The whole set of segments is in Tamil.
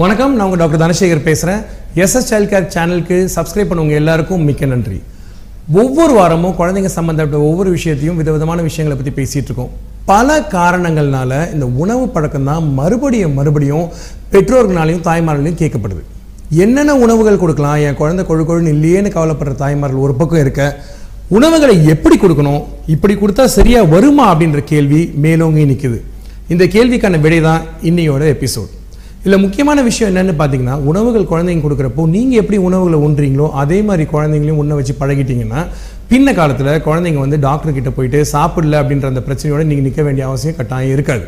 வணக்கம் நான் உங்கள் டாக்டர் தனசேகர் பேசுகிறேன் எஸ்எஸ் சைல்ட் கேர் சேனலுக்கு சப்ஸ்கிரைப் பண்ணவங்க எல்லாருக்கும் மிக்க நன்றி. ஒவ்வொரு வாரமும் குழந்தைங்க சம்மந்தப்பட்ட ஒவ்வொரு விஷயத்தையும் விதவிதமான விஷயங்களை பற்றி பேசிகிட்டு இருக்கோம். பல காரணங்கள்னால இந்த உணவு பழக்கம் தான் மறுபடியும் மறுபடியும் பெற்றோர்களாலையும் தாய்மார்களையும் கேட்கப்படுது. என்னென்ன உணவுகள் கொடுக்கலாம்? என் குழந்தை கொழு கொழுன்னு இல்லையேன்னு கவலைப்படுற தாய்மார்கள் ஒரு பக்கம் இருக்க உணவுகளை எப்படி கொடுக்கணும்? இப்படி கொடுத்தா சரியா வருமா? அப்படின்ற கேள்வி மேலோங்கி நிற்குது இந்த கேள்விக்கான விடை தான் இன்னையோட எபிசோட் இதில் முக்கியமான விஷயம் என்னென்னு பார்த்தீங்கன்னா உணவுகள் குழந்தைங்க கொடுக்குறப்போ நீங்கள் எப்படி உணவுகளை உண்றீங்களோ அதே மாதிரி குழந்தைங்களையும் உண்ண வச்சு பழகிட்டீங்கன்னா பின்ன காலத்தில் குழந்தைங்க வந்து டாக்டர் கிட்ட போயிட்டு சாப்பிடல அப்படின்ற அந்த பிரச்சனையோடு நீங்கள் நிற்க வேண்டிய அவசியம் கட்டாயம் இருக்காது.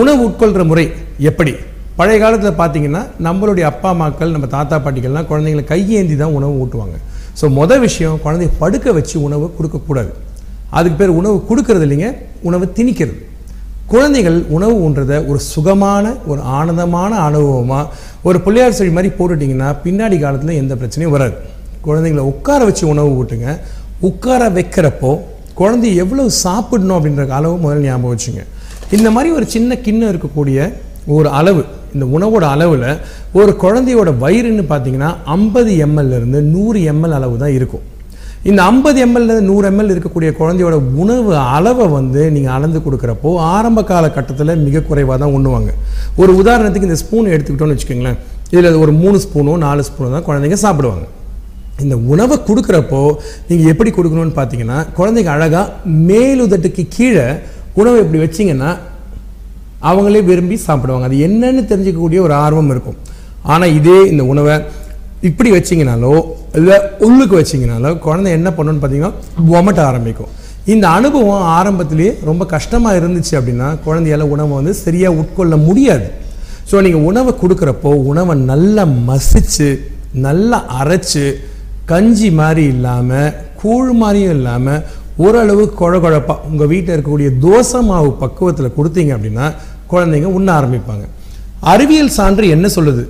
உணவு உட்கொள்கிற முறை எப்படி? பழைய காலத்தில் பார்த்தீங்கன்னா நம்மளுடைய அப்பா அம்மாக்கள் நம்ம தாத்தா பாட்டிகள்லாம் குழந்தைங்களை கையேந்தி தான் உணவு ஊட்டுவாங்க. ஸோ மொதல் விஷயம் குழந்தைய படுக்க வச்சு உணவு கொடுக்கக்கூடாது. அதுக்கு பேர் உணவு கொடுக்கறது இல்லைங்க உணவு திணிக்கிறது. குழந்தைகள் உணவு உண்றதை ஒரு சுகமான ஒரு ஆனந்தமான அனுபவமாக ஒரு பிள்ளையார் செடி மாதிரி போட்டுட்டிங்கன்னா பின்னாடி காலத்தில் எந்த பிரச்சனையும் வராது. குழந்தைங்களை உட்கார வச்சு உணவு ஊட்டுங்க. உட்கார வைக்கிறப்போ குழந்தை எவ்வளவு சாப்பிடணும் அப்படின்ற அளவு முதல்ல ஞாபகம் வச்சுங்க. இந்த மாதிரி ஒரு சின்ன கிண்ணம் இருக்கக்கூடிய ஒரு அளவு இந்த உணவோட அளவில் ஒரு குழந்தையோட வயிறுன்னு பார்த்தீங்கன்னா ஐம்பது எம்எல்லேருந்து நூறு எம்எல் அளவு தான் இருக்கும். இந்த ஐம்பது எம்எல் நூறு எம்எல் இருக்கக்கூடிய குழந்தையோட உணவு அளவை வந்து நீங்கள் அளந்து கொடுக்குறப்போ ஆரம்ப கால கட்டத்தில் மிக குறைவாக தான் உண்ணுவாங்க. ஒரு உதாரணத்துக்கு இந்த ஸ்பூன் எடுத்துக்கிட்டோன்னு வச்சுக்கோங்களேன். இதில் ஒரு மூணு ஸ்பூனோ நாலு ஸ்பூனோ தான் குழந்தைங்க சாப்பிடுவாங்க. இந்த உணவை கொடுக்குறப்போ நீங்கள் எப்படி கொடுக்கணும்னு பார்த்தீங்கன்னா குழந்தைங்க அழகாக மேலுதட்டுக்கு கீழே உணவை இப்படி வச்சிங்கன்னா அவங்களே விரும்பி சாப்பிடுவாங்க. அது என்னன்னு தெரிஞ்சுக்கக்கூடிய ஒரு ஆர்வம் இருக்கும். ஆனால் இதே இந்த உணவை இப்படி வச்சிங்கனாலோ இல்லை உள்ளுக்கு வச்சிங்கனாலோ குழந்தை என்ன பண்ணுன்னு பார்த்தீங்கன்னா வொமட்ட ஆரம்பிக்கும். இந்த அனுபவம் ஆரம்பத்திலேயே ரொம்ப கஷ்டமாக இருந்துச்சு அப்படின்னா குழந்தையால உணவை வந்து சரியாக உட்கொள்ள முடியாது. ஸோ நீங்கள் உணவை கொடுக்குறப்போ உணவை நல்லா மசிச்சு நல்லா அரைச்சு கஞ்சி மாதிரி இல்லாமல் கூழ் மாதிரியும் இல்லாமல் ஓரளவு குழ குழப்பா உங்கள் வீட்டில் இருக்கக்கூடிய தோசை மாவு பக்குவத்தில் கொடுத்தீங்க அப்படின்னா குழந்தைங்க உண்ண ஆரம்பிப்பாங்க. அறிவியல் சான்று என்ன சொல்லுது?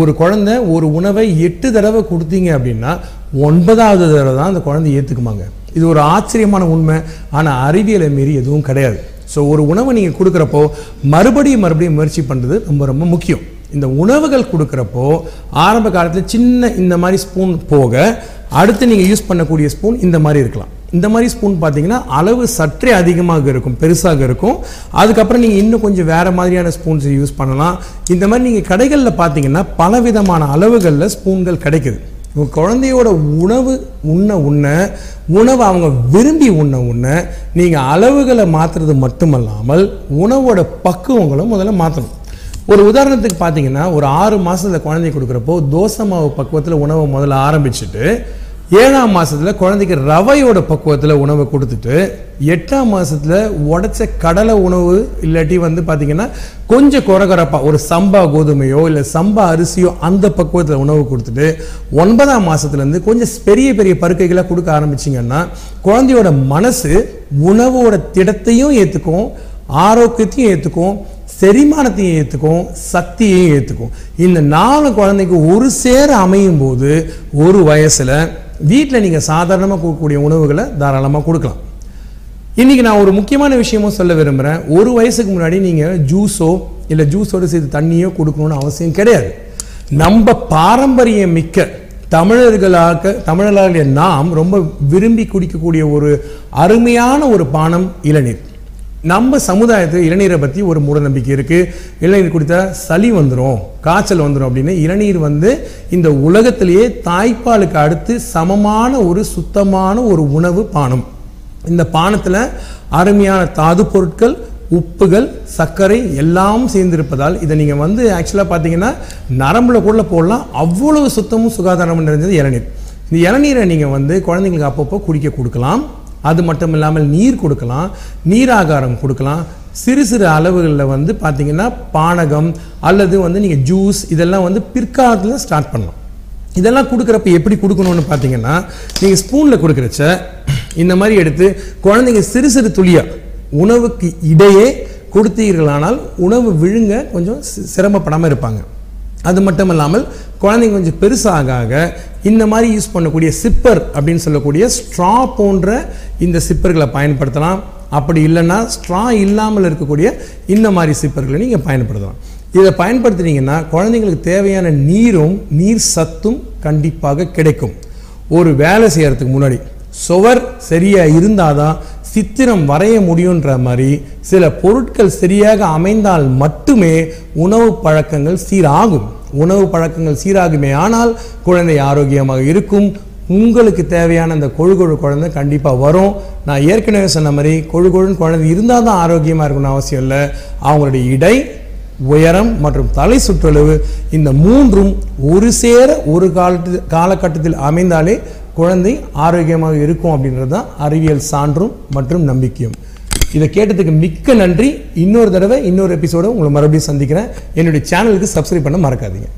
ஒரு குழந்தை ஒரு உணவை எட்டு தடவை கொடுத்தீங்க அப்படின்னா ஒன்பதாவது தடவை தான் அந்த குழந்தை ஏற்றுக்குமாங்க இது ஒரு ஆச்சரியமான உண்மை. ஆனால் அறிவியலை மீறி எதுவும் கிடையாது. ஸோ ஒரு உணவை நீங்கள் கொடுக்குறப்போ மறுபடியும் மறுபடியும் முயற்சி பண்ணுறது ரொம்ப ரொம்ப முக்கியம். இந்த உணவுகள் கொடுக்குறப்போ ஆரம்ப காலத்தில் சின்ன இந்த மாதிரி ஸ்பூன் போக அடுத்து நீங்கள் யூஸ் பண்ணக்கூடிய ஸ்பூன் இந்த மாதிரி இருக்கலாம். இந்த மாதிரி ஸ்பூன் பார்த்தீங்கன்னா அளவு சற்றே அதிகமாக இருக்கும் பெருசாக இருக்கும். அதுக்கப்புறம் நீங்கள் இன்னும் கொஞ்சம் வேறு மாதிரியான ஸ்பூன்ஸ் யூஸ் பண்ணலாம். இந்த மாதிரி நீங்கள் கடைகளில் பார்த்தீங்கன்னா பலவிதமான அளவுகளில் ஸ்பூன்கள் கிடைக்குது. உங்கள் குழந்தையோட உணவு உண்ண உண்ண உணவை அவங்க விரும்பி உண்ண உண்ண நீங்கள் அளவுகளை மாற்றுறது மட்டுமல்லாமல் உணவோட பக்குவங்களும் முதல்ல மாற்றணும் ஒரு உதாரணத்துக்கு பார்த்தீங்கன்னா ஒரு ஆறு மாதத்தில் குழந்தை கொடுக்குறப்போ தோசை மாவு பக்குவத்தில் உணவை முதல்ல ஆரம்பிச்சுட்டு ஏழாம் மாசத்துல குழந்தைக்கு ரவையோட பக்குவத்தில் உணவை கொடுத்துட்டு எட்டாம் மாசத்துல உடைச்ச கடலை உணவு இல்லாட்டி வந்து பார்த்திங்கன்னா கொஞ்சம் குறகுறப்பா ஒரு சம்பா கோதுமையோ இல்லை சம்பா அரிசியோ அந்த பக்குவத்தில் உணவு கொடுத்துட்டு ஒன்பதாம் மாதத்துலேருந்து கொஞ்சம் பெரிய பெரிய பருக்கைகளை கொடுக்க ஆரம்பிச்சிங்கன்னா குழந்தையோட மனசு உணவோட திடத்தையும் ஏற்றுக்கும் ஆரோக்கியத்தையும் ஏற்றுக்கும் செரிமானத்தையும் ஏற்றுக்கும் சக்தியையும் ஏற்றுக்கும் இந்த நாலு குழந்தைக்கு ஒரு சேர அமையும் போது ஒரு வயசில் வீட்டில் நீங்கள் சாதாரணமாக கொடுக்கக்கூடிய உணவுகளை தாராளமாக கொடுக்கலாம். இன்றைக்கி நான் ஒரு முக்கியமான விஷயமும் சொல்ல விரும்புகிறேன் ஒரு வயசுக்கு முன்னாடி நீங்கள் ஜூஸோ இல்லை ஜூஸோடு சேர்த்து தண்ணியோ கொடுக்கணும்னு அவசியம் கிடையாது. நம்ம பாரம்பரியம் மிக்க தமிழர்களாக தமிழர்களாகிய நாம் ரொம்ப விரும்பி குடிக்கக்கூடிய ஒரு அருமையான ஒரு பானம் இளநீர். நம்ம சமுதாயத்தில் இளநீரை பற்றி ஒரு மூடநம்பிக்கை இருக்குது இளநீர் குடித்தா சளி வந்துடும் காய்ச்சல் வந்துடும் அப்படின்னு இளநீர் வந்து இந்த உலகத்திலேயே தாய்ப்பாலுக்கு அடுத்து சமமான ஒரு சுத்தமான ஒரு உணவு பானம். இந்த பானத்தில் அருமையான தாது பொருட்கள் உப்புகள் சர்க்கரை எல்லாம் சேர்ந்திருப்பதால் இதை நீங்கள் வந்து ஆக்சுவலாக பார்த்தீங்கன்னா நரம்புல கூட போடலாம். அவ்வளவு சுத்தமும் சுகாதாரமும் நிறைஞ்சது இளநீர். இந்த இளநீரை நீங்கள் வந்து குழந்தைங்களுக்கு அப்பப்போ குடிக்க கொடுக்கலாம். அது மட்டும் இல்லாமல் நீர் கொடுக்கலாம் நீராகாரம் கொடுக்கலாம். சிறு சிறு அளவுகளில் வந்து பார்த்தீங்கன்னா பானகம் அல்லது வந்து நீங்கள் ஜூஸ் இதெல்லாம் வந்து பிற்காலத்தில் ஸ்டார்ட் பண்ணலாம். இதெல்லாம் கொடுக்குறப்ப எப்படி கொடுக்கணும்னு பார்த்தீங்கன்னா நீங்கள் ஸ்பூனில் கொடுக்குறச்ச இந்த மாதிரி எடுத்து குழந்தைங்க சிறு சிறு துளியாக உணவுக்கு இடையே கொடுத்தீர்களானால் உணவு விழுங்க கொஞ்சம் சிரமப்படாமல் இருப்பாங்க. அது மட்டும் இல்லாமல் குழந்தைங்க கொஞ்சம் பெருசாக ஆக இந்த மாதிரி யூஸ் பண்ணக்கூடிய சிப்பர் அப்படின்னு சொல்லக்கூடிய ஸ்ட்ரா போன்ற இந்த சிப்பர்களை பயன்படுத்தலாம். அப்படி இல்லைன்னா ஸ்ட்ரா இல்லாமல் இருக்கக்கூடிய இந்த மாதிரி சிப்பர்களை நீங்கள் பயன்படுத்தலாம். இதை பயன்படுத்துனீங்கன்னா குழந்தைங்களுக்கு தேவையான நீரும் நீர் சத்தும் கண்டிப்பாக கிடைக்கும். ஒரு வேலை செய்கிறதுக்கு முன்னாடி சுவர் சரியா இருந்தாதான் சித்திரம் வரைய முடியுன்ற மாதிரி சில பொருட்கள் சரியாக அமைந்தால் மட்டுமே உணவு பழக்கங்கள் சீராகும். உணவு பழக்கங்கள் சீராகுமே ஆனால் குழந்தை ஆரோக்கியமாக இருக்கும். உங்களுக்கு தேவையான அந்த கொழு கொழு குழந்தை கண்டிப்பாக வரும். நான் ஏற்கனவே சொன்ன மாதிரி கொழு கொழுன்னு குழந்தை இருந்தால் தான் ஆரோக்கியமாக இருக்கணும்னு அவசியம் இல்லை. அவங்களுடைய இடை உயரம் மற்றும் தலை சுற்றளவு இந்த மூன்றும் ஒரு சேர ஒரு காலத்து காலகட்டத்தில் அமைந்தாலே குழந்தை ஆரோக்கியமாக இருக்கும் அப்படின்றது தான் அறிவியல் சான்றும் மற்றும் நம்பிக்கையும். இதை கேட்டதுக்கு மிக்க நன்றி. இன்னொரு தடவை இன்னொரு எபிசோட உங்களை மறுபடியும் சந்திக்கிறேன். என்னுடைய சேனலுக்கு சப்ஸ்கிரைப் பண்ண மறக்காதீங்க.